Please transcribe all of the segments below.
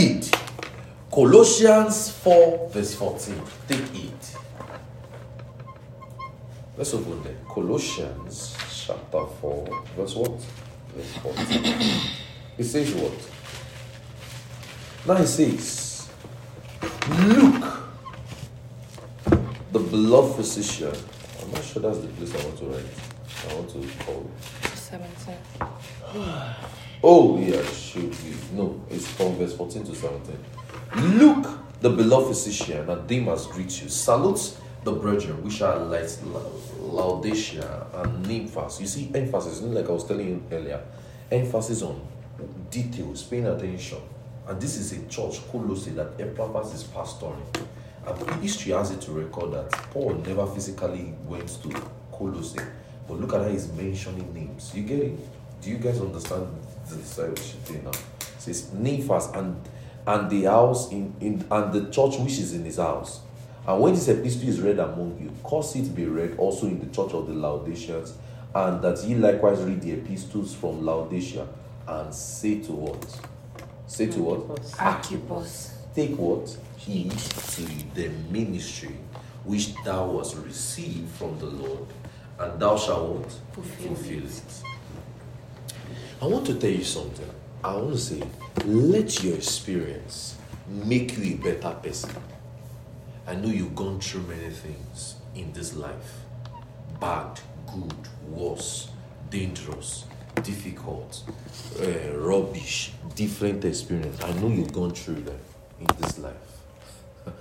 heed. Colossians 4, verse 14. Take it. Let's open there. Colossians chapter 4, verse what? Verse 14. It says what? Now it says, Luke, the beloved physician. I'm not sure that's the place I want to write. I want to call it. 17. Oh, yeah, should be. No, it's from verse 14 to 17. Luke, the beloved physician, and Demas greet you. Salutes the brethren, which are like Laodicea and Nymphas. You see, emphasis, like I was telling you earlier, emphasis on details, paying attention. And this is a church, Colossae, that Epaphras is pastoring. And history has it to record that Paul never physically went to Colossae. But look at how he's mentioning names. You get it? Do you guys understand the discipleship thing now? It says Nymphas and and the house in, in and the church which is in his house. And when this epistle is read among you, cause it be read also in the church of the Laodiceans, and that ye likewise read the epistles from Laodicea, and say to what? Say to what? Archippus. Take what? Heed to the ministry which thou was received from the Lord, and thou shalt what? Fulfill Fulfill it. I want to tell you something. I want to say, let your experience make you a better person. I know you've gone through many things in this life bad, good, worse, dangerous, difficult, uh, rubbish, different experience. I know you've gone through them in this life.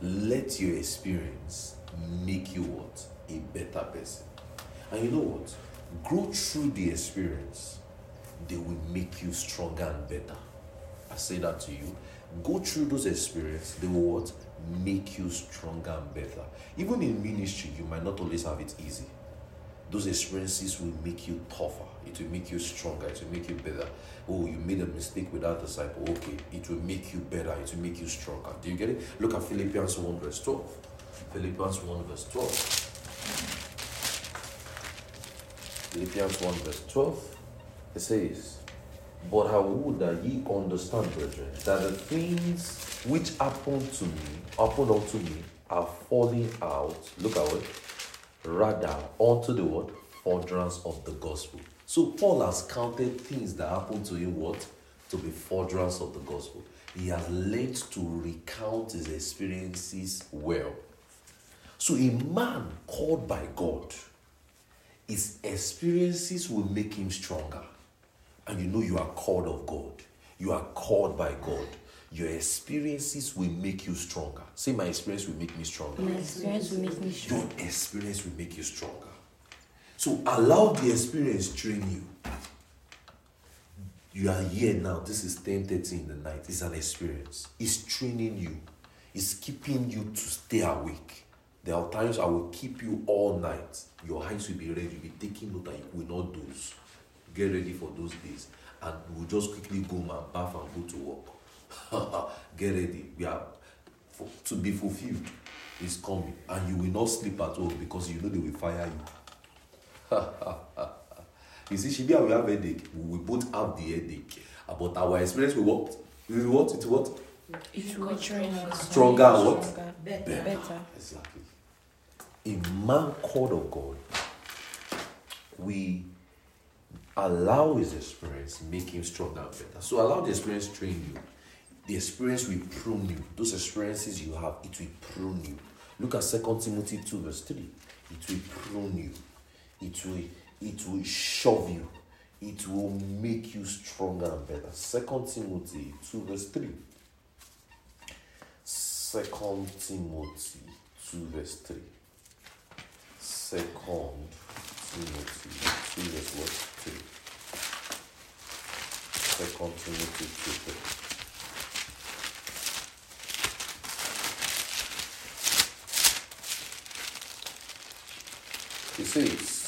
Let your experience make you what? A better person. And you know what? Grow through the experience, they will make you stronger and better. I say that to you. Go through those experiences, they will what? Make you stronger and better. Even in ministry, you might not always have it easy. Those experiences will make you tougher. It will make you stronger. It will make you better. Oh, you made a mistake with that disciple. Okay, it will make you better. It will make you stronger. Do you get it? Look at Philippians 1 verse 12. Philippians 1 verse 12. Philippians 1 verse 12. It says, But I would that ye understand, brethren, that the things which happen to me, happen unto me, are falling out. Look at it. Rather unto the what? Furtherance of the gospel. So Paul has counted things that happened to him what? To be furtherance of the gospel. He has learned to recount his experiences well. So a man called by God, his experiences will make him stronger. And you know you are called of God. You are called by God. Your experiences will make you stronger. Say, my experience will make me stronger. My experience will make me stronger. Your experience will make you stronger. So allow the experience to train you. You are here now. This is 10:30 in the night. It's an experience. It's training you. It's keeping you to stay awake. There are times I will keep you all night. Your eyes will be red. You'll be taking note that you will not doze. Get ready for those days. And we'll just quickly go home and bath and go to work. Get ready. We are for, to be fulfilled is coming. And you will not sleep at all because you know they will fire you. you see, Shibi and we have headache. We both have the headache. But our experience will what? We will what? It what? It will train us. Stronger and what? Stronger. Better. Better. Exactly. A man called of God, we allow his experience make him stronger and better. So allow the experience train you. The experience will prune you. Those experiences you have, it will prune you. Look at 2 Timothy 2, verse 3. It will prune you. It will, it will shove you. It will make you stronger and better. 2 Timothy 2, verse 3. Second Timothy 2 verse 3. Second 2 verse what? 3. Second Timothy 2 3. It says,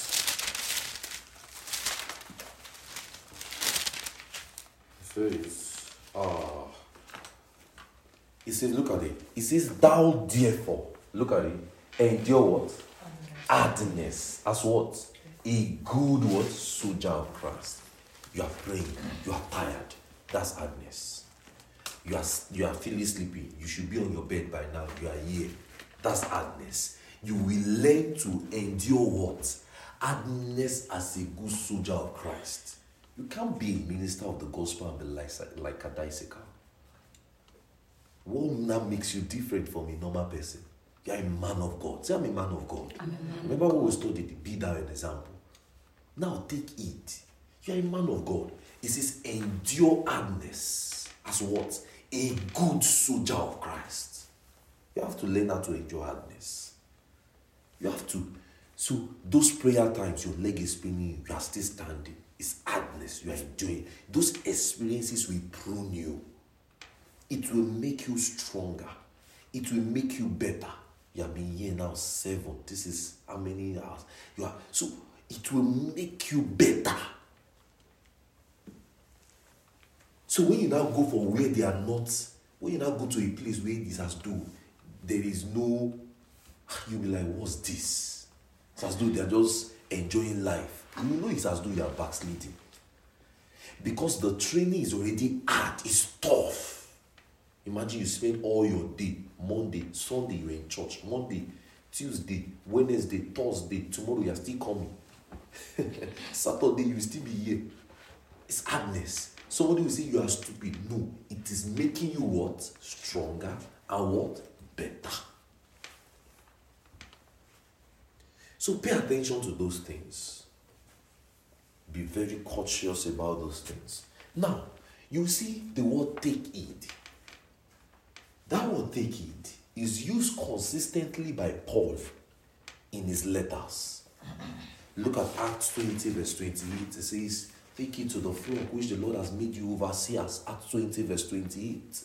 says, ah, he says, look at it. He says, thou therefore, look at it, endure what? Hardness. As what? A good what? Soldier of Christ. You are praying. You are tired. That's hardness. You are you are feeling sleepy. You should be on your bed by now. You are here. That's hardness. You will learn to endure what? Hardness as a good soldier of Christ. You can't be a minister of the gospel and be like, like a Daisika. What now makes you different from a normal person? You're a man of God. Say, I'm a man of God. Man Remember what we studied? Be thou an example. Now take it. You're a man of God. It says, endure hardness as what? A good soldier of Christ. You have to learn how to endure hardness. You have to. So those prayer times, your leg is spinning, you are still standing. It's hardness you are enjoying. Those experiences will prune you. It will make you stronger. It will make you better. You have been here now seven. This is how many hours you are. So it will make you better. So when you now go for where they are not, when you now go to a place where this has do, there is no, you'll be like, what's this? It's as though they are just enjoying life. You know it's as though you are backsliding. Because the training is already hard, it's tough. Imagine you spend all your day, Monday, Sunday, you're in church, Monday, Tuesday, Wednesday, Thursday, tomorrow you're still coming. Saturday, you will still be here. It's hardness. Somebody will say you are stupid. No, it is making you what? Stronger and what? Better. So pay attention to those things. Be very cautious about those things. Now, you see the word take heed. That word take it is used consistently by Paul in his letters. Look at Acts 20, verse 28. It says, Take it to the flock which the Lord has made you overseers. Acts 20, verse 28.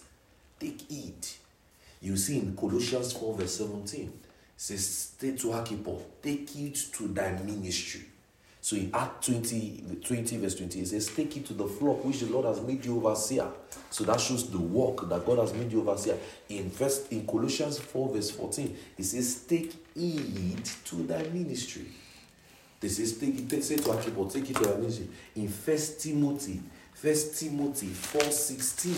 Take it. You see in Colossians 4, verse 17, it says, Stay to Archippus, take it to thy ministry. So in Act 20, 20, verse 20, it says, Take it to the flock which the Lord has made you overseer. So that shows the work that God has made you overseer. In first in Colossians 4, verse 14, it says, Take heed to thy ministry. This is take it, take, say to Archibald, take it to thy ministry. In First Timothy, First Timothy 4, 16.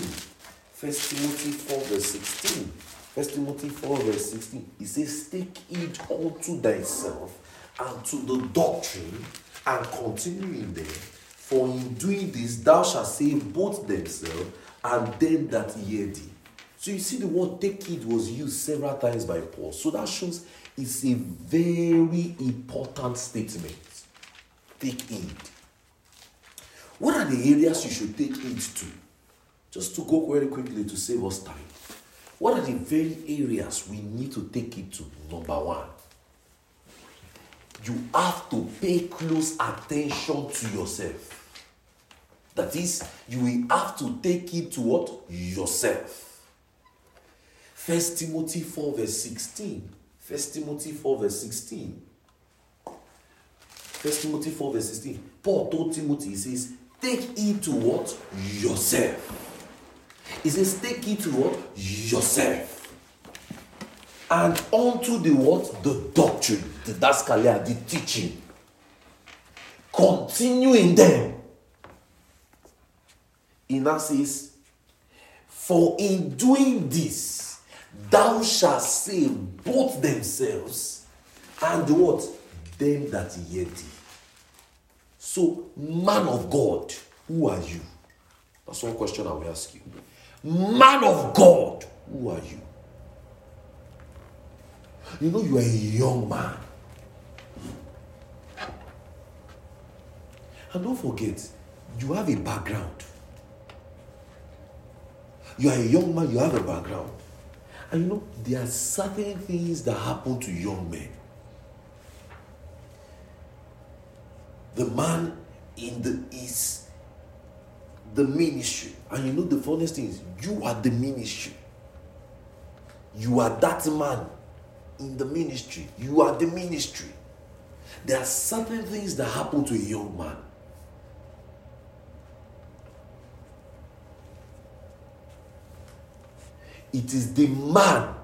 First Timothy 4, verse 16. First Timothy 4, verse 16. It says, Take heed unto thyself and to the doctrine and continue in them. For in doing this, thou shalt save both themselves and them that hear thee. So you see, the word take heed was used several times by Paul. So that shows it's a very important statement. Take heed. What are the areas you should take heed to? Just to go very quickly to save us time. What are the very areas we need to take it to? Number one, you have to pay close attention to yourself. That is, you will have to take it to what? Yourself. First Timothy 4, verse 16. First Timothy 4, verse 16. First Timothy 4, verse 16. Paul told Timothy, he says, Take it to what? Yourself. He says, Take heed to what? Yourself. And unto the what? The doctrine, the didaskalia, the teaching. Continue in them. He now says, For in doing this, thou shalt save both themselves and what? Them that hear thee. So, man of God, who are you? That's one question I will ask you. Man of God, who are you? You know, you are a young man. And don't forget, you have a background. You are a young man, you have a background. And you know, there are certain things that happen to young men. The man in the is the ministry. And you know the funniest thing is you are the ministry. You are that man in the ministry. You are the ministry. There are certain things that happen to a young man. It is the man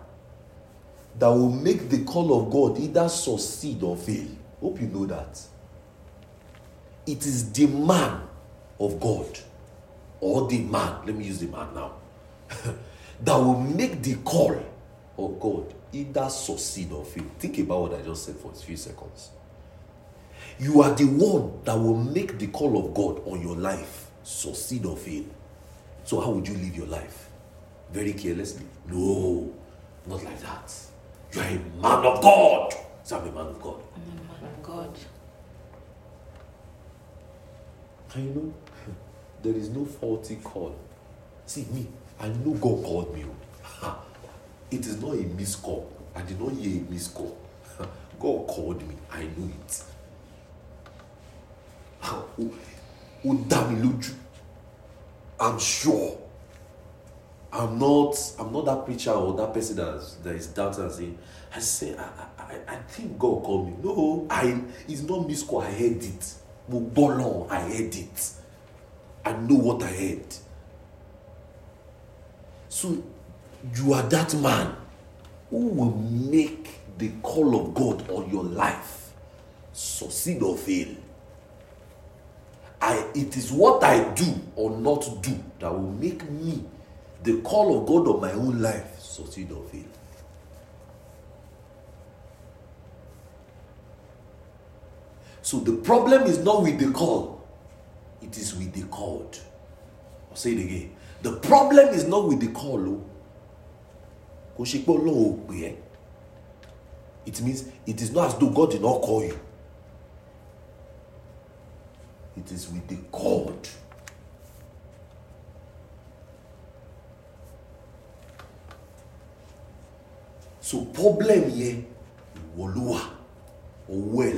that will make the call of God either succeed or fail. Hope you know that. It is the man of God or the man. Let me use the man now. that will make the call of God either succeed or fail. Think about what I just said for a few seconds. You are the one that will make the call of God on your life succeed or fail. So, how would you live your life? Very carelessly? No, not like that. You are a man of God. So, I'm a man of God. I'm a man of God. I know there is no faulty call. See, me, I know God called me. It is not a missed call. I did not hear a missed call. God called me. I knew it. Ó ó dá mi lójú. I'm sure. I'm not. I'm not that preacher or that person that is, that is doubting and saying. I say. I, I, I think God called me. No, I. It's not call. I heard it. I heard it. I know what I heard. So you are that man who will make the call of God on your life succeed or fail. I, it is what I do or not do that will make me the call of God on my own life succeed or fail. So the problem is not with the call, it is with the called. I'll say it again. The problem is not with the call. o. Kò ṣe pé Ọlọ́run ò pè ẹ́. It means it is not as though God did not call you. It is with the called. So problem yẹn ìwọ ló wà,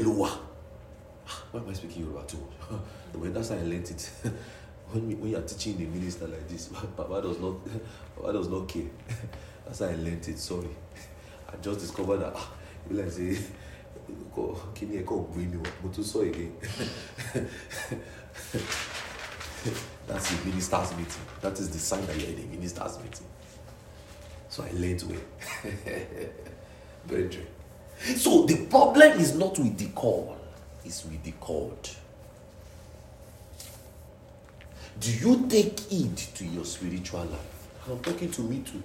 ló wà. Why am I speaking Yoruba too much? that's how I learned it. when, we, when you are teaching a minister like this, Papa does not, Papa does not care. that's how I learned it. Sorry, I just discovered that. Ah, you like say, kí ni ẹ kàn gbé mi wá mo again. That's a minister's meeting. That is the sign that you're in a minister's meeting. So I well. Very true. So the problem is not with the call, it's with the called. Do you take heed to your spiritual life? I'm talking to me too.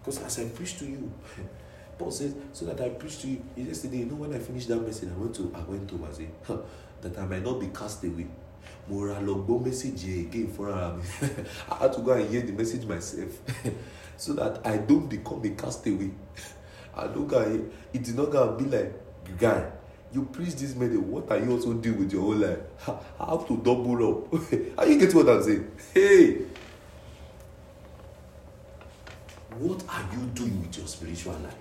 Because as I preach to you, Paul says, so that I preach to you. Yesterday, you know, when I finished that message, I went to I went to said, that I might not be cast away. Mo ra again fúnra mi. I had to go and hear the message myself so that I don't become a castaway. I don't go and, it is not gonna be like, you guy, you preach this message, what are you also doing with your whole life? I have to double up. are you getting what I'm saying? Hey! What are you doing with your spiritual life?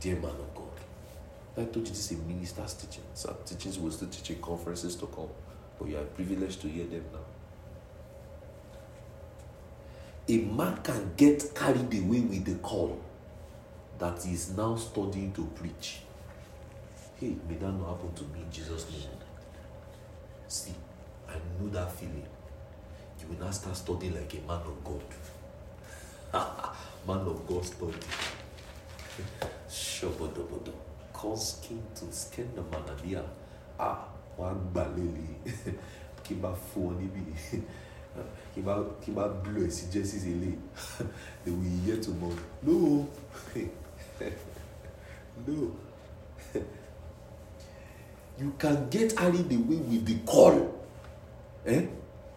Dear man of God. I told you this is a minister's teaching. Some teachings will still teach in conferences to come, but you are privileged to hear them now. A man can get carried away with the call that he is now studying to preach. Hey, may that not happen to me in Jesus' name. See, I know that feeling. You will now start studying like a man of God. man of God study. Ṣọ̀bọ̀dọ̀bọ̀dọ̀ kọ́ skin to skin the manabia. Ah, wọ́n á gbà lélẹ̀ kí n bá fún ọ níbí kí n bá kí n bá blow ẹ̀ sí jẹ́sí ilé they will hear tomorrow. No, no. you can get carried away with the call eh?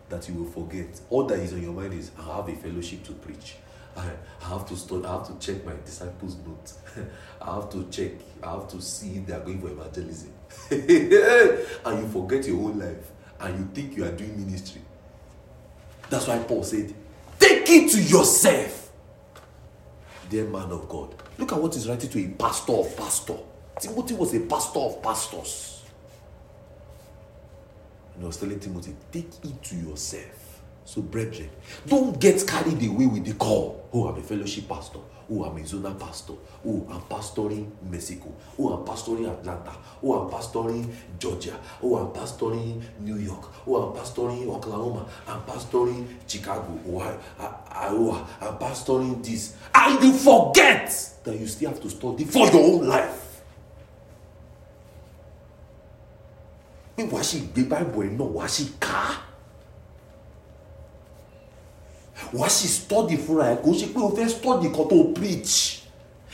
that you will forget. All that is on your mind is I have a fellowship to preach. I, have to study, I have to check my disciples' notes. I have to check, I have to see they are going for evangelism. and you forget your own life and you think you are doing ministry. That's why Paul said, Take it to yourself, dear man of God. Look at what he's writing to a pastor of pastor. Timothy was a pastor of pastors. And he was telling Timothy, take it to yourself. So, brethren, don't get carried away with the call. Oh, I'm a fellowship pastor. Oh, I'm a zonal pastor. Oh, I'm pastoring Mexico. Oh, I'm pastoring Atlanta. Oh, I'm pastoring Georgia. Oh, I'm pastoring New York. Oh, I'm pastoring Oklahoma. I'm pastoring Chicago. Oh, I, Iowa. I'm pastoring this. And you forget that you still have to study for your own life. pé wàá sì gbé báìbù ẹ̀ náà wàá sì kà. Wàá sì study fúnra ẹ kò ṣe pé o fẹ́ study kan tó preach.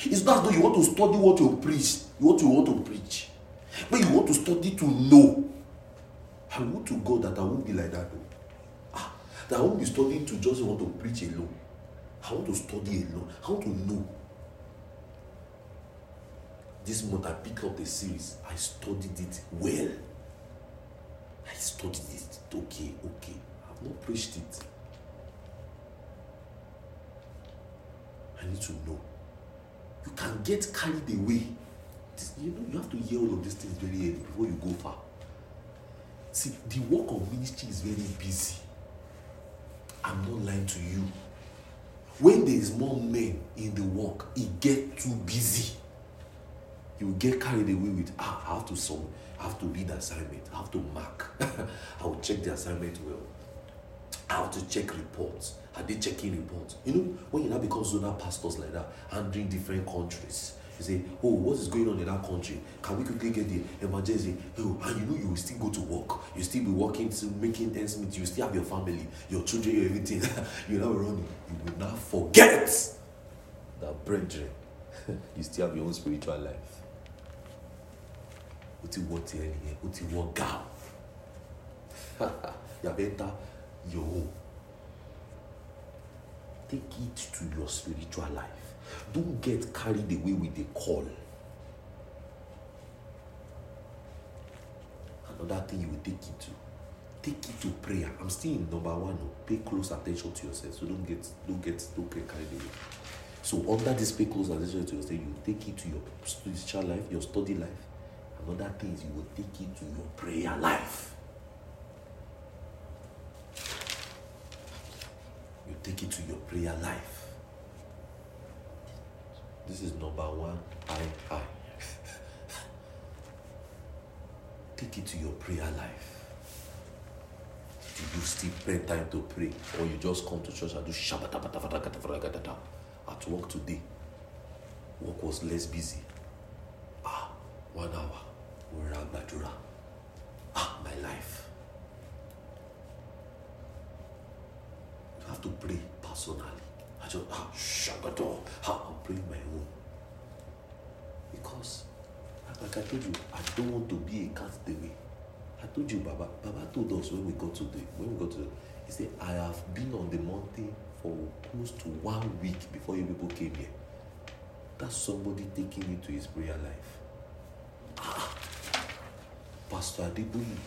It's not though you want to study what you preach you want to preach. But you want to study to know. I want to God that I won't be like that o ah that I won't be studying to just want to preach alone. I want to study alone. I want to know. This month I pick up the series. I studied it well. I studied it. Okay okay. I've not preached it Need to know. You can get carried away. This, you know you have to hear all of these things very early before you go far. See the work of ministry is very busy. I'm not lying to you. When there is more men in the work it get too busy. You get carried away with ah i have to some i have to read assignment i have to mark. I will check the assignment well i have to check reports. Are they checking reports. You know when you now become zonal pastors like that handling different countries you say oh what is going on in that country? Can we quickly get the emergency? Oh and you know you will still go to work. You still be working to making ends meet. You still have your family your children your everything. You now running you will not forget that brethren. You still have your own spiritual life. O ti wọ tiẹ nìyẹn o ti wọ gàù yàbẹ your own. Take it to your spiritual life. Don't get carried away with the call. Another thing you will take it to take it to prayer. I'm still in number one oh, pay close attention to yourself. So don't get don't get don't get carried away. So under this pay close attention to yourself you take it to your spiritual life your study life. Another thing is you will take it to your prayer life you take it to your prayer life. This is number one i i. Take it to your prayer life. Do you still spend time to pray or you just come to church and do shabatabatafatagatafaragadata at work today work was less busy. Ah one hour wera gbàdúrà ah my life you have to pray personally. I just ah shagato ah i'm praying my own. Because like i told you i don't want to be a castaway i told you baba baba told us when we got to the when we got to the he said i have been on the mountain for close to one week before you people came here. That's somebody taking me to his prayer life. Ah pastor adeboye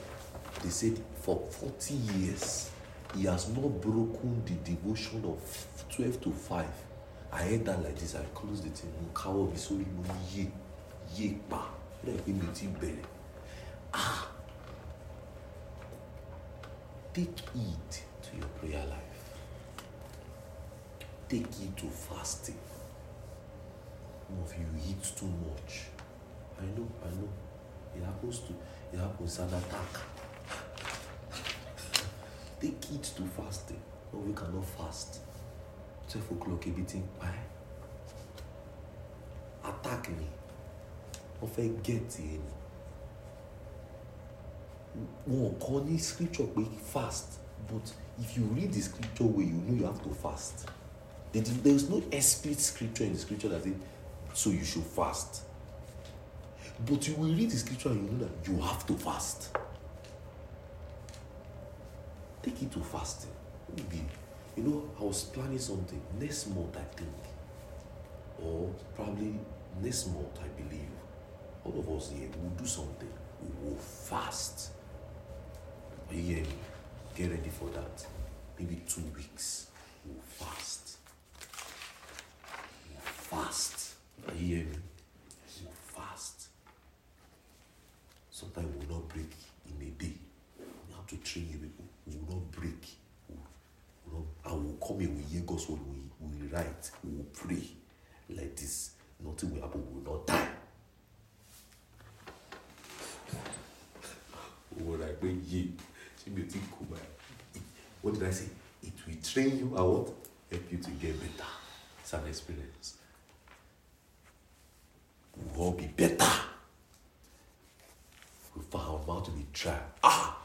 they said for forty years he has not broken the devotion of twelve to five. I heard that like this i close the thing mo káwọ́ mi sórí mo ní yé yé pa. Lẹ́yìn pé mi ì bẹ̀rẹ̀. Ah! Take it to your prayer life. Take it to fasting. Some of you eat too much. I know i know. It happens to it happens an attack take it to fasting. No we cannot fast. Twelve o'clock ebi ti ń pa ẹ́. Attack ni. Wọ́n fẹ́ get ẹ ni. Wọn scripture pé fast but if you read the scripture way you know you have to fast. There is no explicit scripture in the scripture that say so you should fast. But you will read the scripture and you know that you have to fast take it to fasting. You know i was planning something. Next month i think. Or probably next month i believe all of us here will do something. We will fast. Are you hearing me? Get ready for that. Maybe two weeks. We will fast. We will fast. Are you hearing me? We will fast. Sometimes we will not break to train you people we will not break. We will not and we will come here we hear God's word we will write we will pray like this. Nothing will happen we will not die. What did I say? It will train you and what? Help you to get better. It's an experience. We will all be better. We found our mouth to be dry. Ah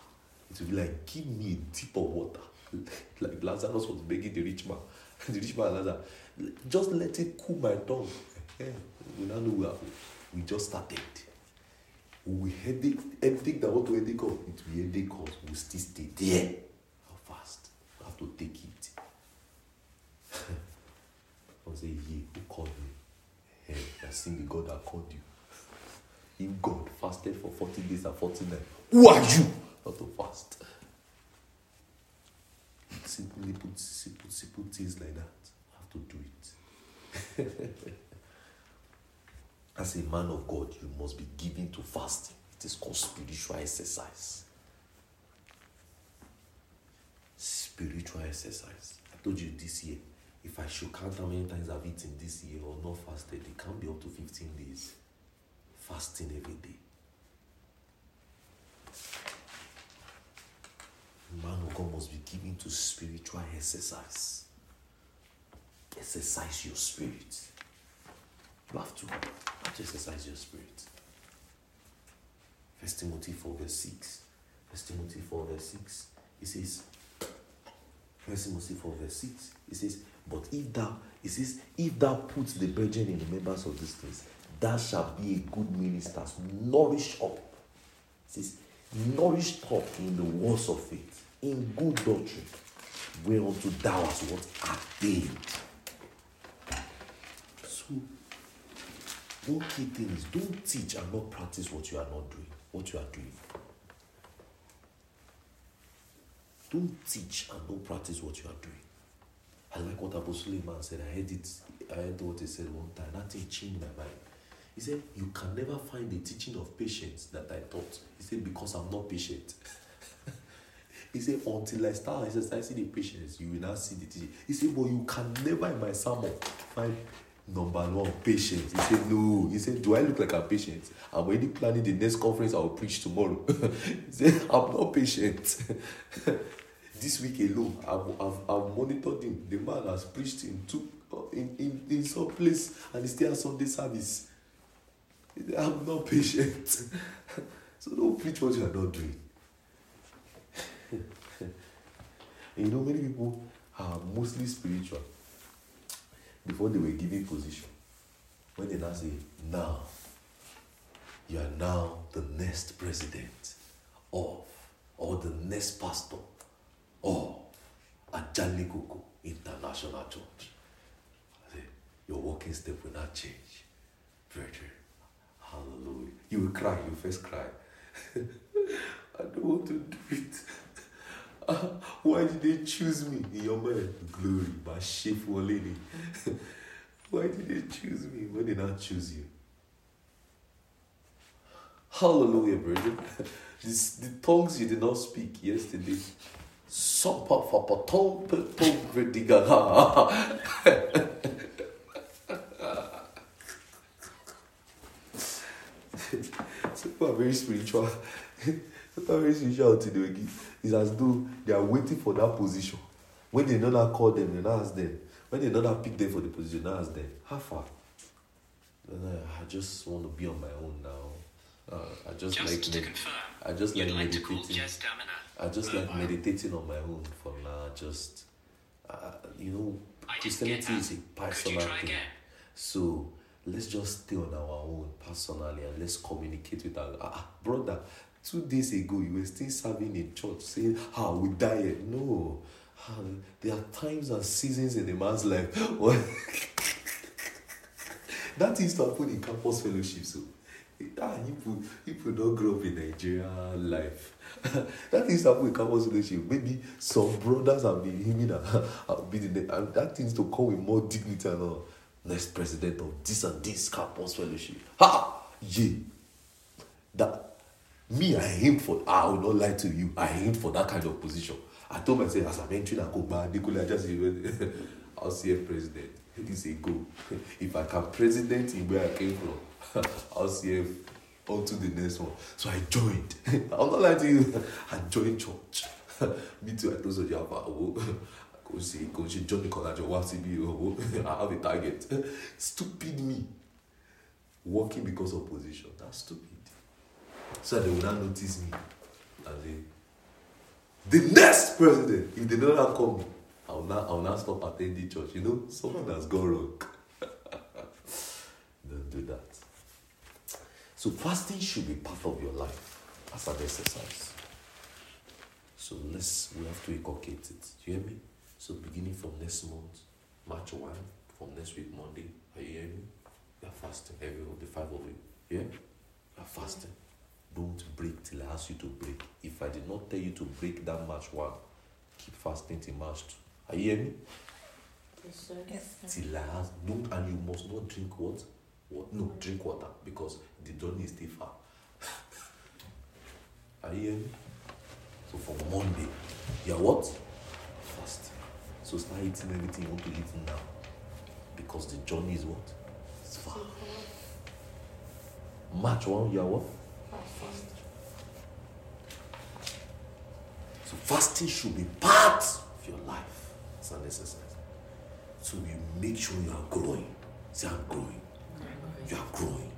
it will be like give me a dip of water like Lazarus was begging the rich man. the rich man Lazarus, just let it cool my tongue. Eh, we don't know we just started. We headache, anything that want to headache us, it will headache us. We still stay there. How fast? We have to take it. I say, yeah, who called me? Hey, I seen the God that called you. If God fasted for 40 days and 40 nights, who are you not to fast? Simply put, simple, simple things like that. I have to do it. As a man of God, you must be given to fasting. It is called spiritual exercise. Spiritual exercise. I told you this year, if I should count how many times I've eaten this year or not fasted, it can be up to 15 days. Fasting every day. Man of God must be given to spiritual exercise. Exercise your spirit. You have to, have to exercise your spirit. First Timothy 4 verse 6. First Timothy 4 verse 6. It says, First Timothy 4 verse 6. It says, But if thou, it says, if thou put the burden in the members of these things, thou shalt be a good minister, nourish up. It says, nourished up in the words of faith, in good doctrine, whereunto thou hast what attained. So, one key thing is don't teach and not practice what you are not doing, what you are doing. Don't teach and don't practice what you are doing. I like what Abu Suleiman said. I heard it, I heard what he said one time. That thing changed my mind. He said, You can never find the teaching of patience that I taught. He said, Because I'm not patient. he said, Until I start exercising the patience, you will not see the teaching. He said, But you can never in my sermon find number one patience. He said, No. He said, Do I look like I'm patient? I'm already planning the next conference I will preach tomorrow. he said, I'm not patient. this week alone, I've, I've, I've monitored him. The man has preached in two in, in, in some place and he still has Sunday service. I'm not patient. so don't preach what you are not doing. you know, many people are mostly spiritual before they were given position. When they now say, now, you are now the next president of, or the next pastor of Ajali Koko International Church. I say, your walking step will not change. Brethren, hallelujah. You will cry, you first cry. I don't want to do it. Uh, why did they choose me your man, Glory, my shameful lady. why did they choose me? Why did not choose you? Hallelujah, brethren. This, the tongues you did not speak yesterday. Sopa tom tom grediga. People are very spiritual. People are very spiritual today. It's as though they are waiting for that position. When they don't call them, they don't ask them. When they don't pick them for the position, they don't ask them. How far? I just want to be on my own now. Uh, I just, Just like to med- confirm, I just like like meditating. I just like meditating on my own for now. Just uh, you know, I didn't get Christianity is a personal thing. So let's just stay on our own personally and let's communicate with our ah, ah, brother. Two days ago, you were still serving in church saying, "How we diet?" No, Ah, there are times and seasons in a man's life. that is to happen in campus fellowship. So, ah, people, people don't grow up in Nigeria life. that is happen in campus fellowship. Maybe some brothers have been him that have been in the, and that things to come with more dignity and all. Next president of this and this campus fellowship. Ha! Yeah. That me, I aim for. I will not lie to you. I aim for that kind of position. I told myself as I'm entering Akoba, Nicola, I just I'll see a president. It's a go. If I can president in where I came from, I'll see if onto the next one. So I joined. I'm not lying to you. I joined church. Me too. I told Soja, I will Johnny or WCB. I have a target. Stupid me. Working because of position. That's stupid. So they will not notice me. And they, The next president, if they don't have come, I'll now I'll now stop attending church. You know, something has gone wrong. don't do that. So fasting should be part of your life as an exercise. So let's we have to inculcate it. Do you hear me? So beginning from next month, March 1, from next week, Monday, are you hearing me? You are fasting, every of the five of you. Yeah? You are fasting. Don't break till I ask you to break. If I did not tell you to break that March 1, keep fasting till March 2. Are you hearing me? Yes, sir. Yes. Till I ask, don't, and you must not drink what? What? No, drink water because the journey is still far. Are you hearing me? So from Monday, you are what? So start eating everything you want to eat now. Because the journey is what? It's far. March 1, you are what? Fasting. So fasting should be part of your life. It's an exercise. So you make sure you are growing. Say, I'm growing. You are growing.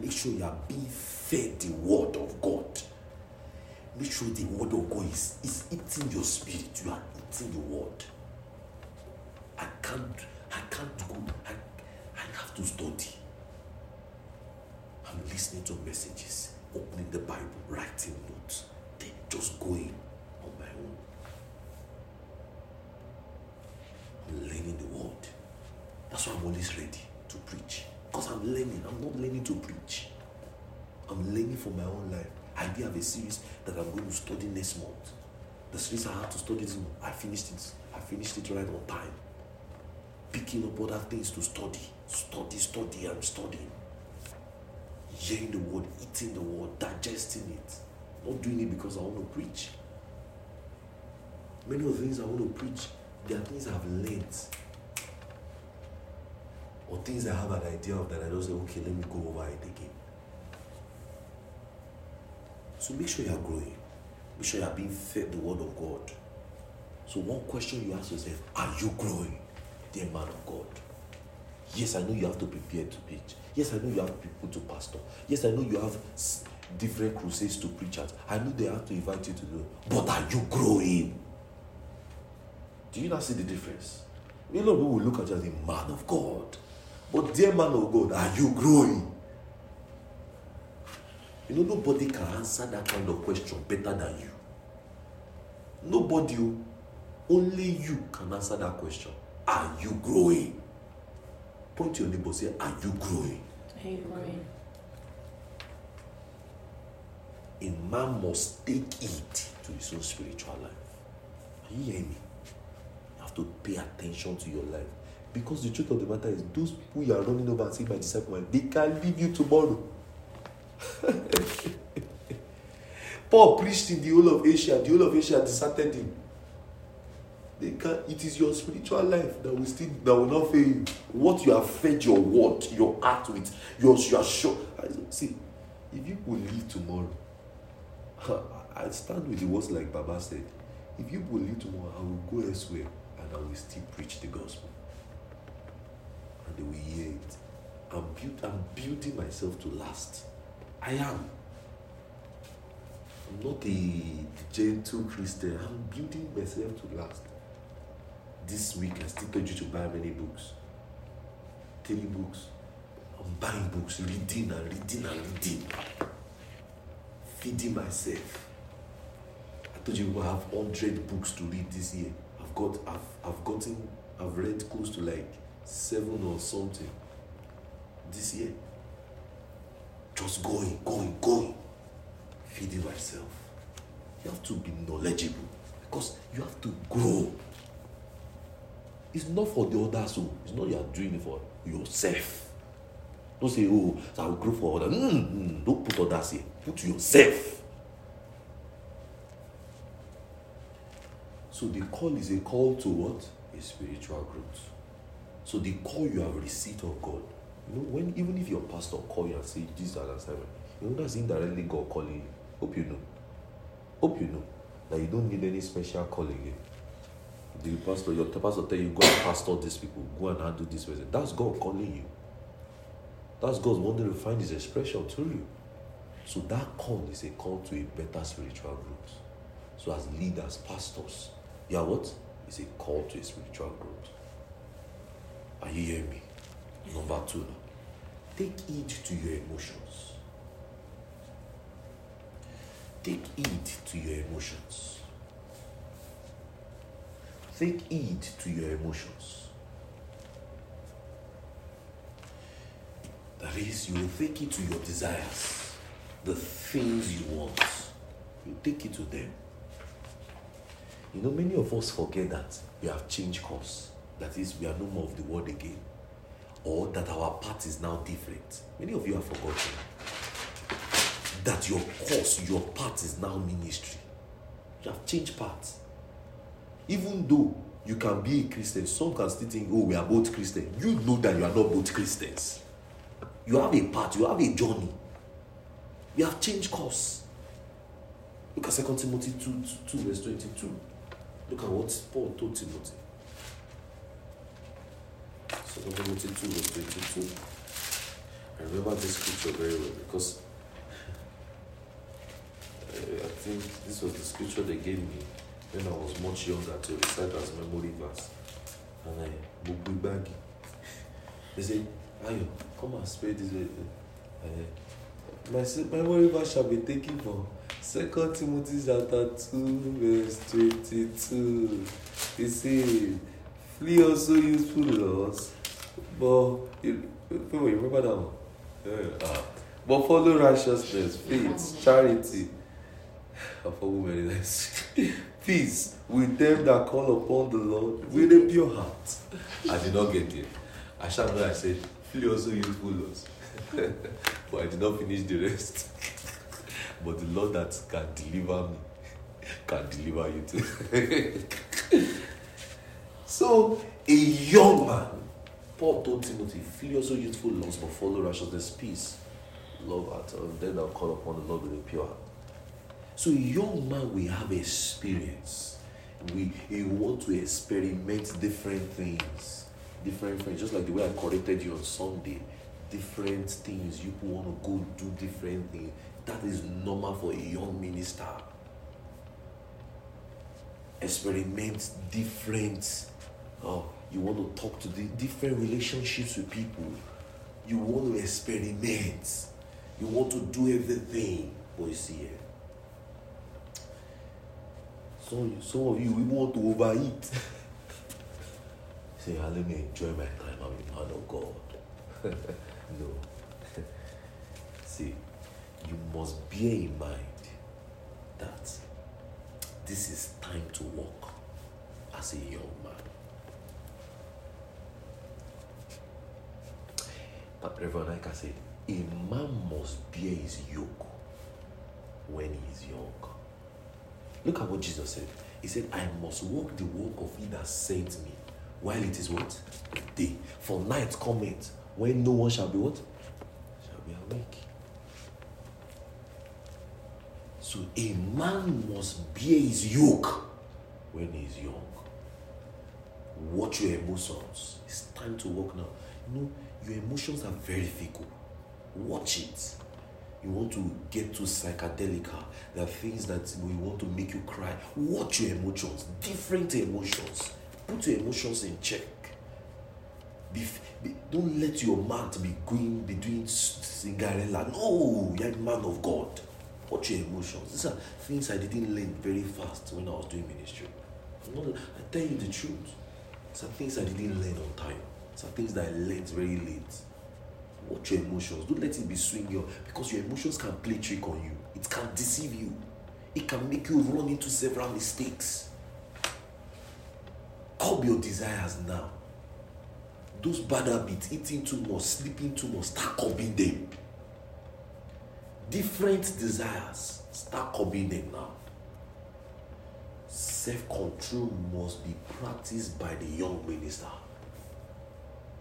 Make sure you are being fed the word of God. Make sure the word of God is, is eating your spirit. You are eating the word. I can't, I can't go. I, I have to study. I'm listening to messages, opening the Bible, writing notes, then just going on my own. I'm learning the word. That's why I'm always ready to preach. Because I'm learning. I'm not learning to preach. I'm learning for my own life. I do have a series that I'm going to study next month. The series I had to study this month, I finished it. I finished it right on time. Picking up other things to study. Study, study, and studying. Hearing the word, eating the word, digesting it. Not doing it because I want to preach. Many of the things I want to preach, they are things I've learned. Or things I have an idea of that I don't say, okay, let me go over it again. So make sure you are growing. Make sure you are being fed the word of God. So one question you ask yourself, are you growing, dear man of God? Yes, I know you have to prepare to preach. Yes, I know you have people to pastor. Yes, I know you have different crusades to preach at. I know they have to invite you to do. But are you growing? Do you not see the difference? Lot of people will look at you as a man of God. But dear man of God, are you growing? You know, nobody can answer that kind of question better than you. Nobody, only you can answer that question. Are you growing? Point to your neighbor, say, Are you growing? Are you growing? A man must take it to his own spiritual life. Are you hearing me? You have to pay attention to your life. Because the truth of the matter is, those people you are running over and saying, My disciple, they can leave you tomorrow. Paul preached in the whole of Asia. The whole of Asia deserted him. They can it is your spiritual life that will still that will not fail you. What you have fed your word, your heart with, your you are sure. See, if you will leave tomorrow, I stand with the words like Baba said. If you will leave tomorrow, I will go elsewhere and I will still preach the gospel. And they will hear it. I'm, build, I'm building myself to last. I am. I'm not a gentle Christian. I'm building myself to last. This week, I still told you to buy many books. Three books. I'm buying books, reading and reading and reading. Feeding myself. I told you I have 100 books to read this year. I've got, I've, I've gotten, I've read close to like seven or something this year. Just going, going, going. Feeding myself. You have to be knowledgeable because you have to grow. It's not for the others, so it's not you are doing it for yourself. Don't say, oh, so I will grow for others. Mm, mm, don't put others here. Put yourself. So the call is a call to what? A spiritual growth. So the call you have received of God. You know, when even if your pastor call you and say this is an assignment, you know that's indirectly God calling you. Hope you know. Hope you know that you don't need any special calling. The pastor, your pastor tell you go and pastor these people, go and handle this person. That's God calling you. That's God wanting to find his expression through you. So that call is a call to a better spiritual growth. So as leaders, pastors, you are what? It's a call to a spiritual growth. Are you hearing me? Number two now. Take heed to your emotions. Take heed to your emotions. Take heed to your emotions. That is, you will take it to your desires, the things you want. You take it to them. You know, many of us forget that we have changed course. That is, we are no more of the world again. Or that our path is now different. Many of you have forgotten that your course, your path is now ministry. You have changed paths. Even though you can be a Christian, some can still think, oh, we are both Christian. You know that you are not both Christians. You have a path, you have a journey. You have changed course. Look at 2 Timothy 2, 2, verse 22. Look at what Paul told Timothy. 2 Timothy 2, verse 22. I remember this scripture very well because I think this was the scripture they gave me when I was much younger to recite as memory verse. And I book with baggy. They say, Ayo, come and spray this way. Uh, my s- memory verse shall be taken from Second Timothy chapter 2, verse 22. It says, Flee also useful laws, but you, people, remember that one? Yeah. Ah. But follow righteousness, faith, charity, I forgot many times. Peace with them that call upon the Lord with a pure heart. I did not get there. I shall know I said, flee also useful laws. but I did not finish the rest. but the Lord that can deliver me can deliver you too. so, a young man, Paul told Timothy, flee also youthful laws, but follow righteousness, peace, love, and then I'll call upon the Lord with a pure heart. So young man we have experience. We, we want to experiment different things. Different things. Just like the way I corrected you on Sunday. Different things. You want to go do different things. That is normal for a young minister. Experiment different. Oh, you want to talk to the different relationships with people. You want to experiment. You want to do everything. But you see, eh? Some, some of you we want to overeat. Say, ah, let me enjoy my time. I'm a man of God. no. See, you must bear in mind that this is time to walk as a young man. But Reverend Ika said, a man must bear his yoke when he is young. Look at what Jesus said. He said, I must walk the walk of he that sent me while it is what? Day. For night cometh when no one shall be what? Shall be awake. So a man must bear his yoke when he is young. Watch your emotions. It's time to walk now. You know, your emotions are very fickle. Watch it. You want to get to psychedelic. There are things that we want to make you cry. Watch your emotions. Different emotions. Put your emotions in check. Be, be, don't let your mouth be going, be doing Cinderella. No, you're man of God. Watch your emotions. These are things I didn't learn very fast when I was doing ministry. Not, I tell you the truth. Are things I didn't learn on time. Are things that I learned very late. Watch your emotions. Don't let it be swinging you because your emotions can play trick on you. It can deceive you. It can make you run into several mistakes. Curb your desires now. Those bad habits, eating too much, sleeping too much, start curbing them. Different desires, start curbing them now. Self control must be practiced by the young minister.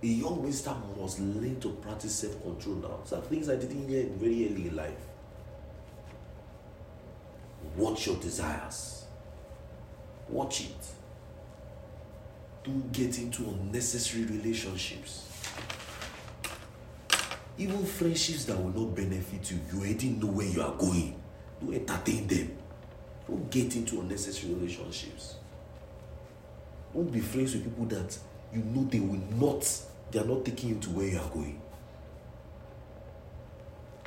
A young minister must learn to practice self control now. Some things I didn't hear very early in life. Watch your desires. Watch it. Don't get into unnecessary relationships. Even friendships that will not benefit you, you already know where you are going. Don't entertain them. Don't get into unnecessary relationships. Don't be friends with people that you know they will not, they are not taking you to where you are going.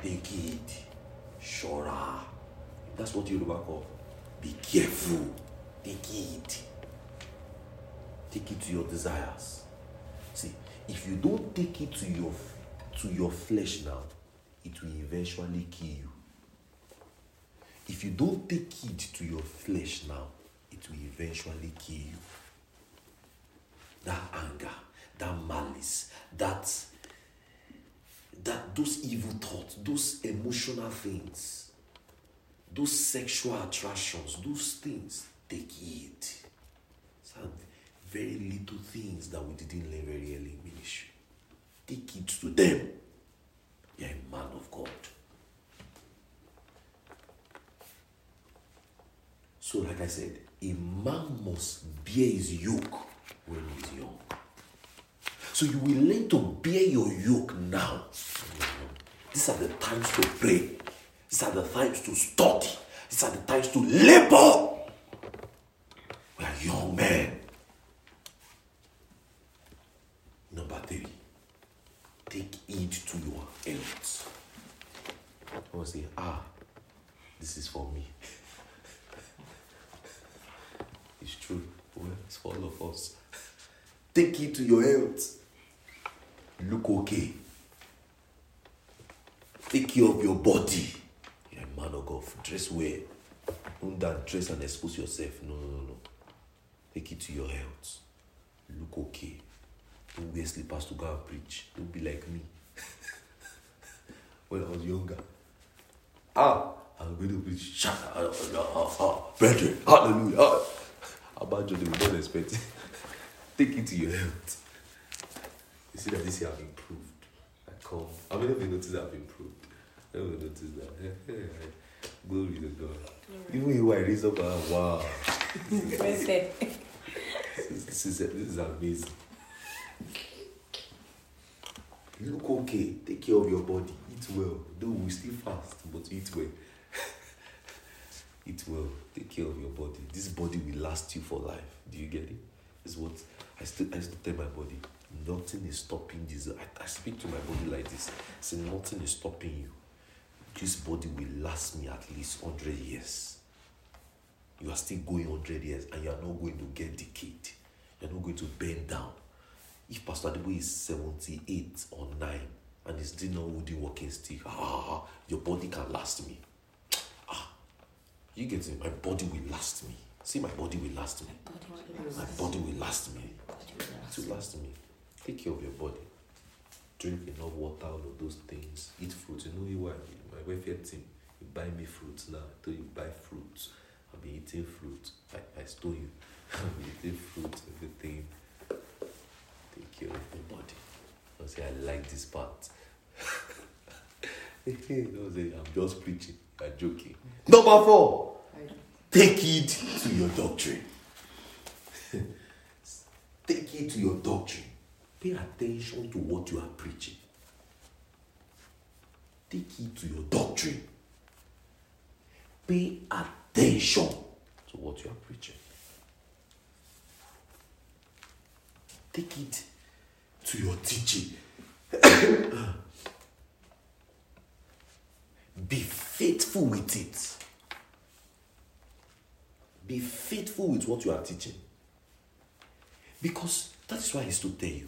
Take it. Shora. That's what Yoruba call. Be careful. Take it. Take it to your desires. See, if you don't take it to your to your flesh now, it will eventually kill you. If you don't take it to your flesh now, it will eventually kill you. That anger, that malice, that that those evil thoughts, those emotional things, those sexual attractions, those things, take it. Some very little things that we didn't learn very early in ministry. Take it to them. You're a man of God. So, like I said, a man must bear his yoke when he is young. So you will learn to bear your yoke now. These are the times to pray. These are the times to study. These are the times to labor. We are young men. Number three, take heed to your health. I will say, ah, this is for me. it's true. Well, it's for all of us. Take heed to your health. Look okay. Take care of your body. You're a man of God. Dress well. Don't that dress and expose yourself. No, no, no. Take it to your health. Look okay. Don't wear slippers to go and preach. Don't be like me. when I was younger. Ah, I'm going to preach. Brethren, hallelujah. About they will not expect it. Take it to your health. You see that this year I've improved. I come. How many of you noticed I've improved? I never noticed that. Glory to God. Even you, I raised up and wow. Where's that? This is, this is amazing. You Look okay. Take care of your body. Eat well. Though we still fast, but eat well. Eat will Take care of your body. This body will last you for life. Do you get it? it? Is what I still I still tell my body. Nothing is stopping this. I, I speak to my body like this. Say nothing is stopping you. This body will last me at least hundred years. You are still going hundred years, and you are not going to get decayed. You are not going to bend down. If Pastor Adeboye is seventy-eight or nine and is still not holding walking stick, ah, your body can last me. You get it? My body will last me. See, my body will last me. My body will last me. It will last me. Take care of your body. Drink enough water, all of those things. Eat fruit. You know you why my welfare team, you buy me fruits now. I told you buy fruits. I'll be eating fruit. I, I stole you. I'll be eating fruit, everything. Take care of your body. I say I like this part. know, say I'm just preaching. You're joking. Number four. Take it to your doctrine. Take it to your doctrine. Pay attention to what you are preaching. Take it to your doctrine. Pay attention to what you are preaching. Take it to your teaching. Be faithful with it. Be faithful with what you are teaching. Because that is why I used to tell you.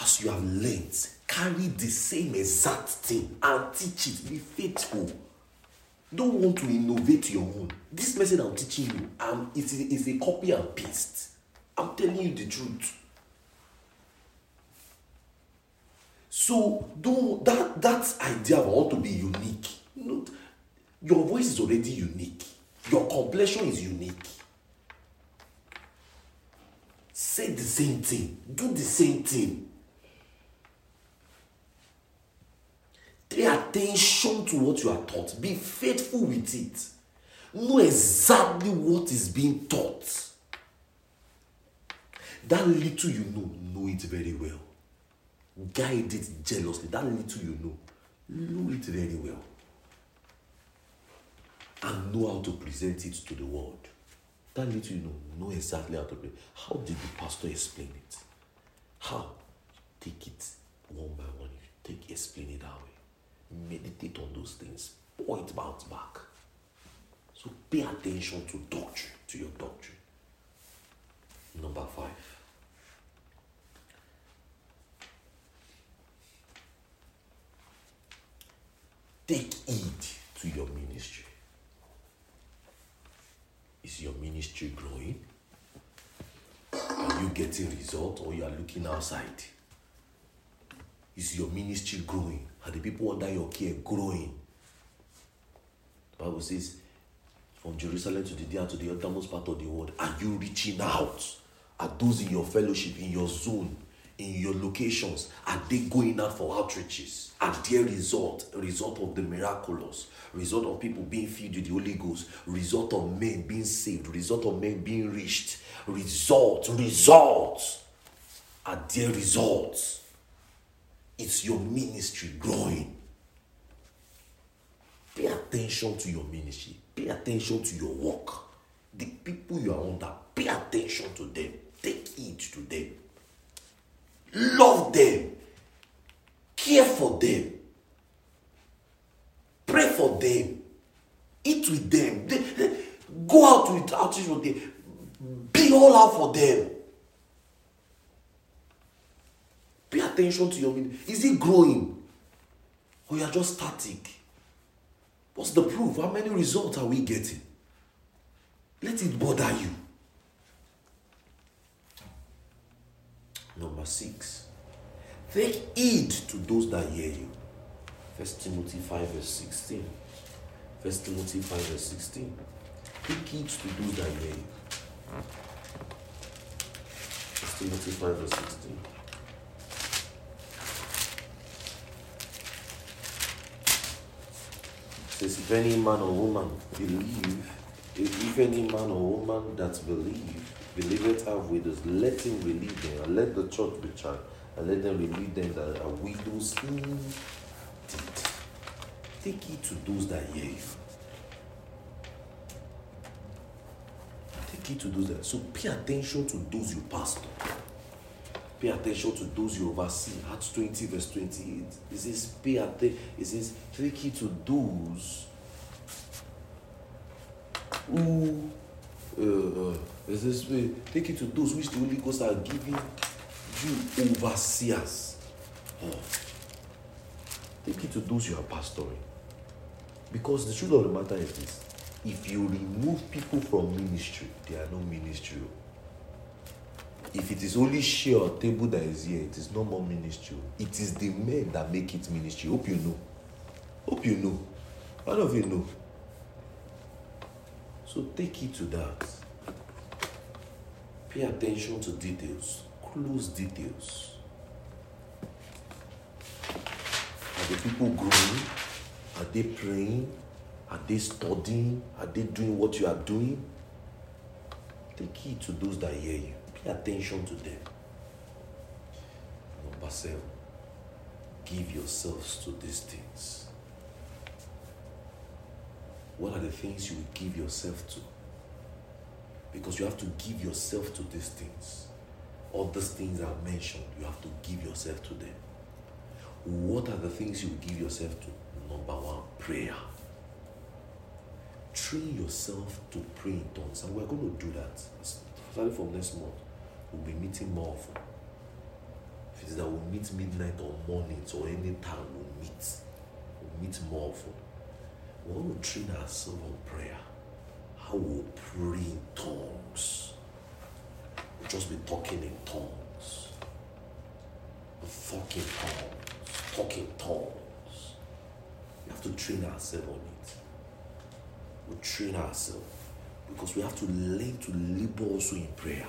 As you have learned, carry the same exact thing and teach it. Be faithful. Don't want to innovate your own. This message I'm teaching you, um, is is a copy and paste. I'm telling you the truth. So don't that that idea of I want to be unique. No, your voice is already unique. Your complexion is unique. Say the same thing. Do the same thing. Pay attention to what you are taught. Be faithful with it. Know exactly what is being taught. That little you know, know it very well. Guide it jealously. That little you know, know it very well. and know how to present it to the world. That little you know, know exactly how to present. How did the pastor explain it? How? Take it one by one. Take explain it that way. Meditate on those things. Point bounce back. So pay attention to doctrine, to your doctrine. Number five. Take heed to your ministry. Is your ministry growing? Are you getting results or you are looking outside? Is your ministry growing? Are the people under your care growing? The Bible says, from Jerusalem to Judea to the uttermost part of the world, are you reaching out? Are those in your fellowship, in your zone, in your locations, are they going out for outreaches? Are their result, result of the miraculous, result of people being filled with the Holy Ghost, result of men being saved, result of men being reached, result, results, are their results? It's your ministry growing. Pay attention to your ministry. Pay attention to your work. The people you are under, pay attention to them. Take heed to them. Love them. Care for them. Pray for them. Eat with them. They- go out with outreach with them. Be all out for them. Pay attention to your ministry. Is it growing? Or you are just static? What's the proof? How many results are we getting? Let it bother you. Number six, take heed to those that hear you. First Timothy 5 verse 16. First Timothy 5 verse 16. Take heed to those that hear you. First Timothy 5 verse 16. says, if any man or woman believe, if, if any man or woman that believe, believeth have widows, let him relieve them, and let the church be charged, and let them relieve them that are widows indeed. Take heed to those that hear you. Take heed to those that. So pay attention to those you pastor. Pay attention to those you oversee. Acts 20, verse 28. It says, pay attention. It says, take heed to those who uh, uh, it says, take it to those which the Holy Ghost are giving you overseers. Oh. Take it to those you are pastoring. Because the truth of the matter is this if you remove people from ministry, they are no ministry. If it is only share or table that is here, it is no more ministry. It is the men that make it ministry. Hope you know. Hope you know. All of you know. So take it to that. Pay attention to details, close details. Are the people growing? Are they praying? Are they studying? Are they doing what you are doing? Take heed to those that hear you. Pay attention to them. Number seven, give yourselves to these things. What are the things you will give yourself to? Because you have to give yourself to these things. All these things I've mentioned, you have to give yourself to them. What are the things you give yourself to? Number one, prayer. Train yourself to pray in tongues. And we're going to do that. Starting from next month, we'll be meeting more often. If it's that we'll meet midnight or mornings or any time we'll meet. We'll meet more often. We want to train ourselves on prayer. How we'll pray in tongues. We'll just be talking in tongues. Talking tongues. Talking tongues. We have to train ourselves on it. we'll train ourselves because we have to learn to labor also in prayer.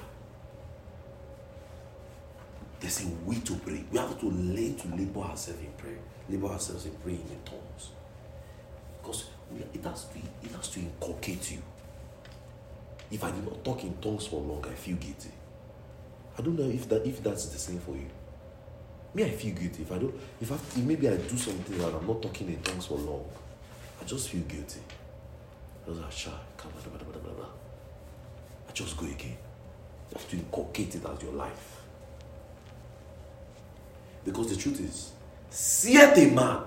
There's a way to pray. We have to learn to labor ourselves in prayer. Labor ourselves in praying in tongues. Because it has to it has to inculcate you. If I do not talk in tongues for long, I feel guilty. I don't know if that if that's the same for you. Me, I feel guilty. If I don't, if, I, if maybe I do something and I'm not talking in tongues for long, I just feel guilty. Are shy. Come on, blah, blah, blah, blah. I just go again. You have to inculcate it as your life. Because the truth is, seeth a man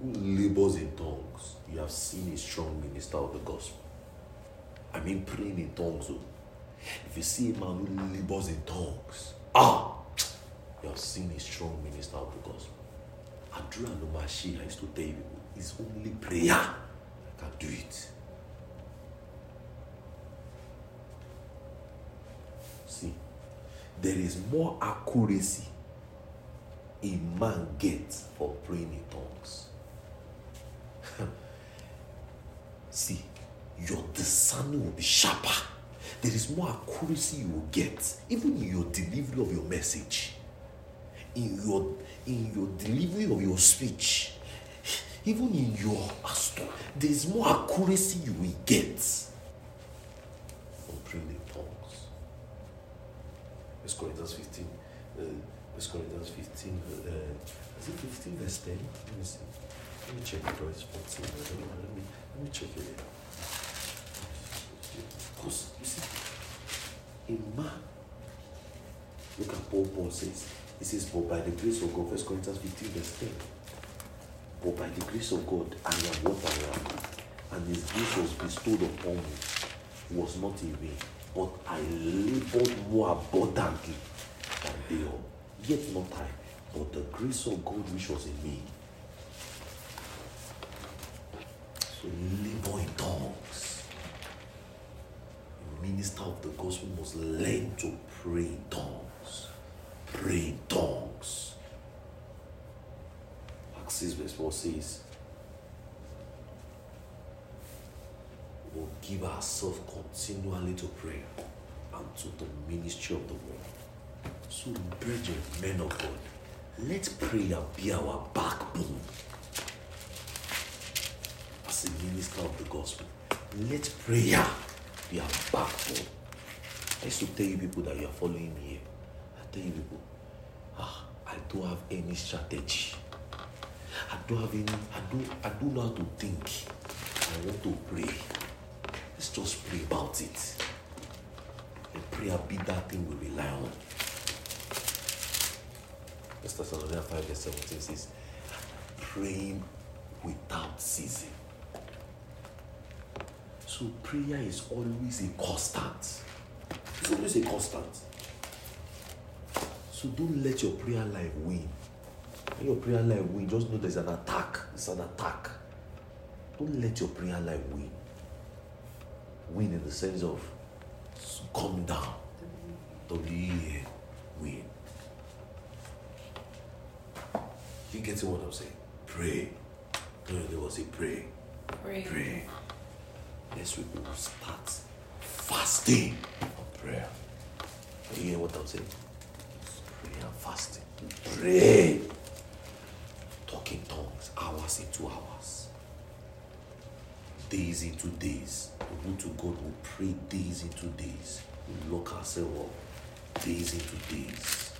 who labors in tongues. You have seen a strong minister of the gospel. I mean, praying in tongues. oh. If you see a man who labors in tongues, ah, you have seen a strong minister of the gospel. Máa ṣe, I used to tell you, it's only prayer that can do it. See, there is more accuracy a man gets for praying in tongues. See, your discerning will be sharper. There is more accuracy you will get, even in your delivery of your message, in your in your delivery of your speech, even in your asto- there is more accuracy you will get from praying in tongues. First Corinthians 15. Uh, First Corinthians 15. Uh, is it 15 verse 10? Let me see. Let me check it. It's 14. Let me, let me, check it. Because, you see, a man, look at Paul, Paul says, he says, but by the grace of God, First Corinthians 15 verse 10. But by the grace of God, I am what I am. And his grace was bestowed upon me was not in vain, but I labored more abundantly than they all. Yet not I, but the grace of God which was in me. So labor in tongues. Minister of the gospel must learn to pray in tongues. Pray in tongues. Acts 6 verse 4 says, will give ourselves continually to prayer and to the ministry of the word. So, brethren, men of God, let prayer be our backbone as a minister of the gospel. Let prayer be our backbone. I used to tell you people that you are following me here. I tell you people, ah, I don't have any strategy. I don't have any, I don't, I don't know how to think. I want to pray. Let's just pray about it. And prayer be that thing we rely on. First Thessalonians 5 verse 17 says, praying without ceasing. So prayer is always a constant. It's always a constant. So don't let your prayer life win. When your prayer life win, just know there's an attack. It's an attack. Don't let your prayer life win. Win in the sense of come down. W-E-A, win. You getting what I'm saying? Pray. Tell your neighbor, say pray. Pray. Pray. Next week we will start fasting for prayer. You hear what I'm saying? Prayer and fasting. Pray. Talking tongues, hours into hours. Days into days. We go to God, we pray days into days. We lock ourselves up. Days into days.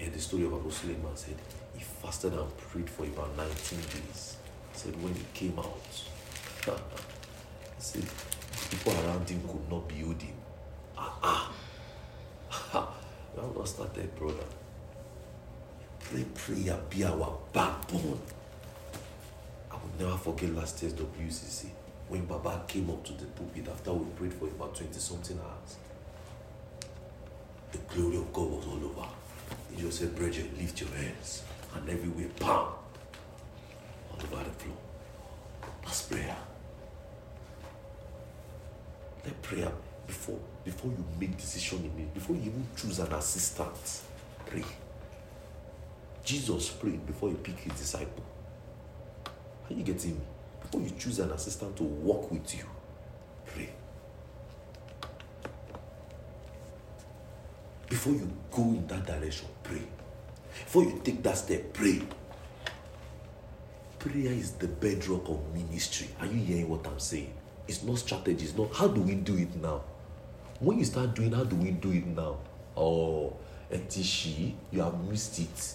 And the story of Abu Suleiman said he fasted and prayed for about 19 days. He said when he came out, said people around him could not build him. Ah ah. Now not started, brother. Let prayer be our backbone. I will never forget last year's WCC when Baba came up to the pulpit after we prayed for about 20 something hours. The glory of God was all over. He just said, Brethren, lift your hands. And everywhere, bam, all over the floor. That's prayer. Let prayer before before you make decision in it, before you even choose an assistant, pray. Jesus prayed before he picked his disciple. Are you getting me? Before you choose an assistant to walk with you, pray. Before you go in that direction, pray. Before you take that step, pray. Prayer is the bedrock of ministry. Are you hearing what I'm saying? It's not strategy, it's not how do we do it now? When you start doing how do we do it now? Oh, Etishi, you have missed it.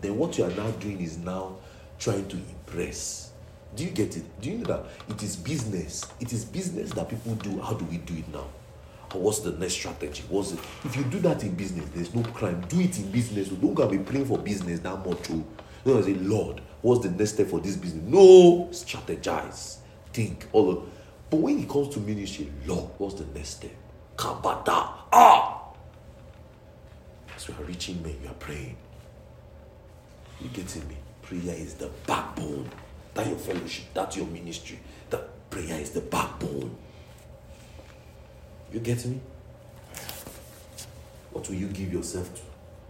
Then what you are now doing is now trying to impress. Do you get it? Do you know that it is business? It is business that people do. How do we do it now? What's the next strategy? What's it? If you do that in business, there's no crime. Do it in business. Oh, don't go be praying for business that much. Oh, no, I say, Lord, what's the next step for this business? No, strategize, think, all. But when it comes to ministry, Lord, what's the next step? Kabada, ah. As we are reaching men, you are praying. You getting me? Prayer is the backbone. That your fellowship, that's your ministry. That prayer is the backbone. You get me? What will you give yourself to?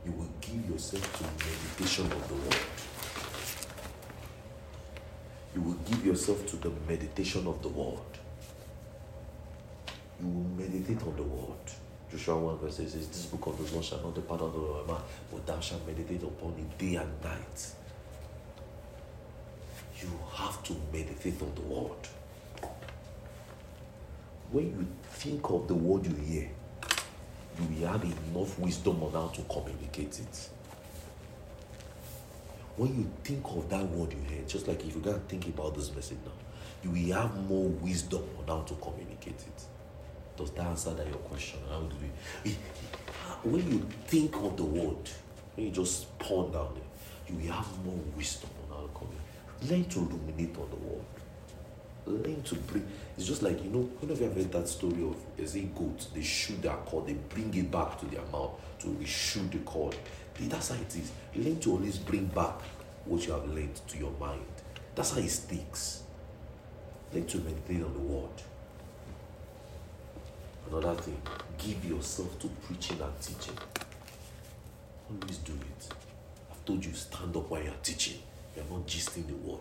You will give yourself to meditation of the word. You will give yourself to the meditation of the word. You will meditate on the word. Joshua 1 verse 6 says, This book of the law shall not depart out of thy mouth, but thou shalt meditate upon it day and night. You have to meditate on the word. When you think of the word you hear, you will have enough wisdom on how to communicate it. When you think of that word you hear, just like if you're going to think about this message now, you will have more wisdom on how to communicate it. Does that answer that your question? How do we? When you think of the word, when you just ponder on it, you will have more wisdom on how to communicate. Learn to ruminate on the word learn to bring it's just like you know whenever i've heard that story of is a goat they shoot their cord they bring it back to their mouth to shoot the cord that's how it is. Learn to always bring back what you have learned to your mind. That's how it sticks. Learn to meditate on the word. Another thing give yourself to preaching and teaching. Always do it. I've told you stand up while you're teaching. You're not gisting the word.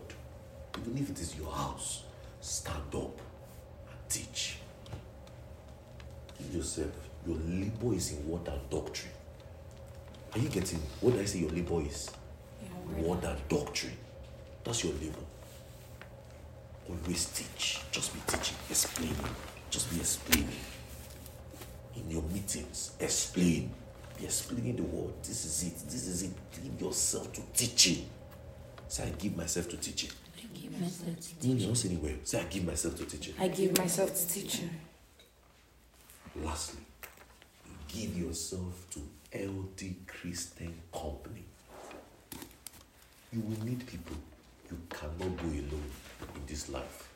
Even if it is your house stand up and teach. Give yourself, your labor is in word and doctrine. Are you getting what I say your labor is? Yeah, word and doctrine. That's your labor. Always teach. Just be teaching, explaining. Just be explaining. In your meetings, explain. Be explaining the word. This is it. This is it. Give yourself to teaching. Say, I give myself to teaching I give myself to teaching. You don't say anywhere. Say, I give myself to teaching. I give myself to teaching. Lastly, give yourself to LD Christian Company. You will need people. You cannot go alone in this life.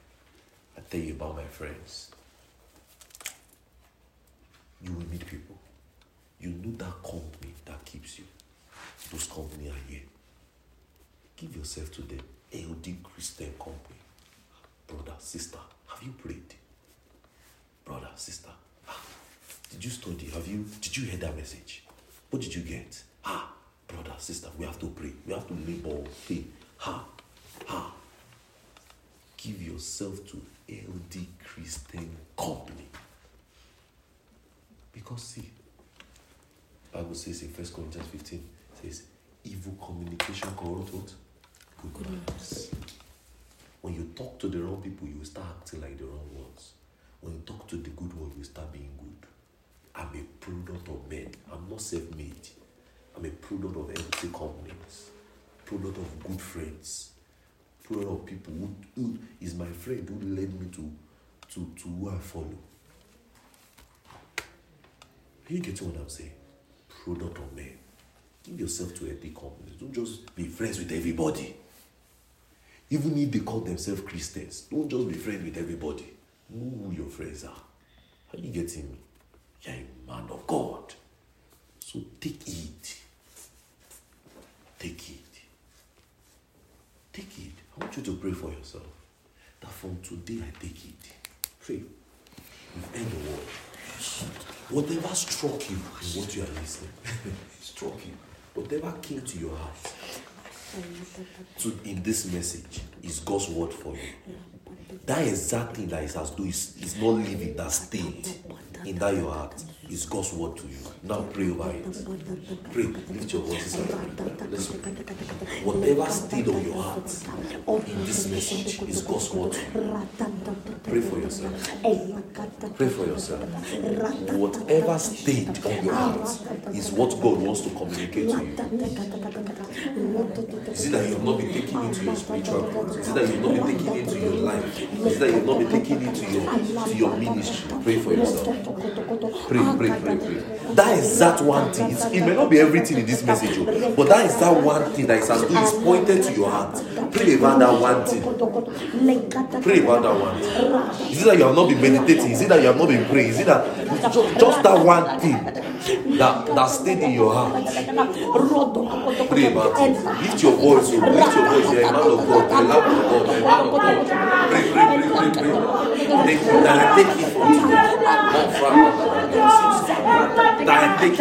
I tell you about my friends. You will need people. You know that company that keeps you. Those company are here. Give yourself to them. LD Christian Company. Brother, sister, have you prayed? Brother, sister, ah, did you study? Have you did you hear that message? What did you get? Ah, brother, sister, we have to pray. We have to labor faith. Ha, ha. Give yourself to LD Christian Company. Because see, Bible says in First Corinthians 15, says, evil communication corrupt what? goodness. When you talk to the wrong people, you start acting like the wrong ones. When you talk to the good ones, you start being good. I'm a product of men. I'm not self-made. I'm a product of empty companies. Product of good friends. Product of people who, who is my friend who led me to, to, to who I follow. Are You get what I'm saying? Product of men. Give yourself to empty companies. Don't just be friends with everybody. Even if they call themselves Christians, don't just be friends with everybody. Know who your friends are. Are you getting me? You're a man of God. So take it. Take it. Take it. I want you to pray for yourself. That from today I take it. Pray. You've the word. Whatever struck you in what you are listening, struck you. Whatever came to your heart, to in this message is God's word for you. That exact thing that is as though is, is not living that state in that your heart is God's word to you. Now pray over it. Pray. Lift your voices. Let's pray. Whatever stayed on your heart in this message is God's word to you. Pray for yourself. Pray for yourself. Whatever stayed on your heart is what God wants to communicate to you. Is it that you have not been taking into your spiritual? Is it that you have not been taking into your life? Is it that you have not been taking into your to your ministry? Pray for yourself. Pray, pray, pray, pray. That is that one thing. It's, it may not be everything in this message, oh, but that is that one thing that is as though it's pointed to your heart. Pray about that one thing. Pray about that one thing. Is it that you have not been meditating? Is it that you have not been praying? Is it that just, just that one thing that, that stayed in your heart? Pray about it. Lift your voice, oh, lift your voice. A man of God, a lamb of God, a man of God. Pray, pray, pray, pray, pray. Take, direct it from you. Not from Direct it